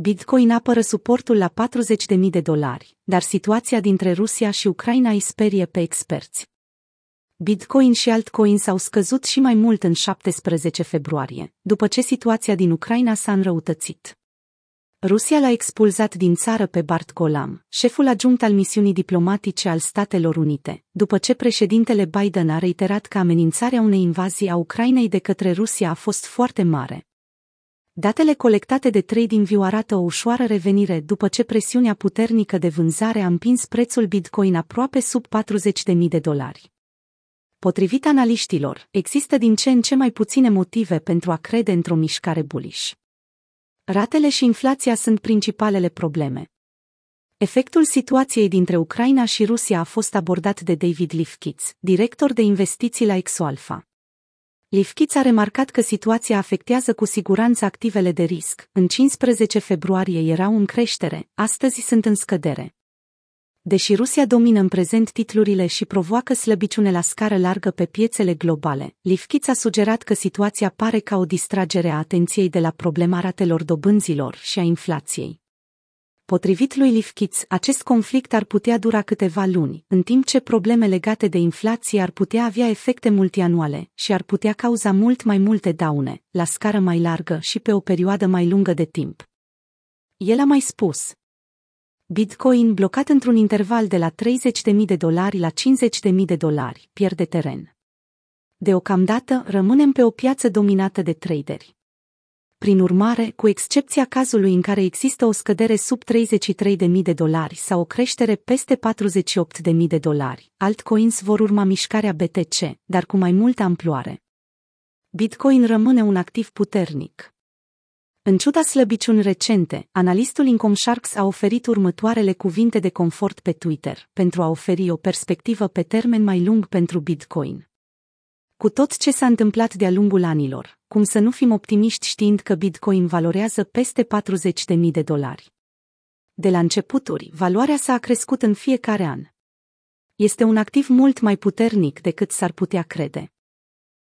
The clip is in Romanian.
Bitcoin apără suportul la 40.000 de dolari, dar situația dintre Rusia și Ucraina îi sperie pe experți. Bitcoin și altcoins au scăzut și mai mult în 17 februarie, după ce situația din Ucraina s-a înrăutățit. Rusia l-a expulzat din țară pe Bart Golam, șeful adjunct al misiunii diplomatice al Statelor Unite, după ce președintele Biden a reiterat că amenințarea unei invazii a Ucrainei de către Rusia a fost foarte mare. Datele colectate de TradingView arată o ușoară revenire după ce presiunea puternică de vânzare a împins prețul Bitcoin aproape sub 40.000 de dolari. Potrivit analiștilor, există din ce în ce mai puține motive pentru a crede într-o mișcare bullish. Ratele și inflația sunt principalele probleme. Efectul situației dintre Ucraina și Rusia a fost abordat de David Lifkitz, director de investiții la Exoalfa. Lifkitz a remarcat că situația afectează cu siguranță activele de risc. În 15 februarie erau în creștere, astăzi sunt în scădere. Deși Rusia domină în prezent titlurile și provoacă slăbiciune la scară largă pe piețele globale, Lifkitz a sugerat că situația pare ca o distragere a atenției de la problema ratelor dobânzilor și a inflației. Potrivit lui Lifkitz, acest conflict ar putea dura câteva luni, în timp ce probleme legate de inflație ar putea avea efecte multianuale și ar putea cauza mult mai multe daune, la scară mai largă și pe o perioadă mai lungă de timp. El a mai spus, Bitcoin blocat într-un interval de la 30.000 de dolari la 50.000 de dolari, pierde teren. Deocamdată rămânem pe o piață dominată de traderi. Prin urmare, cu excepția cazului în care există o scădere sub 33.000 de dolari sau o creștere peste 48.000 de dolari, altcoins vor urma mișcarea BTC, dar cu mai multă amploare. Bitcoin rămâne un activ puternic. În ciuda slăbiciuni recente, analistul Income Sharks a oferit următoarele cuvinte de confort pe Twitter, pentru a oferi o perspectivă pe termen mai lung pentru Bitcoin. Cu tot ce s-a întâmplat de-a lungul anilor, cum să nu fim optimiști știind că Bitcoin valorează peste 40.000 de dolari. De la începuturi, valoarea sa a crescut în fiecare an. Este un activ mult mai puternic decât s-ar putea crede.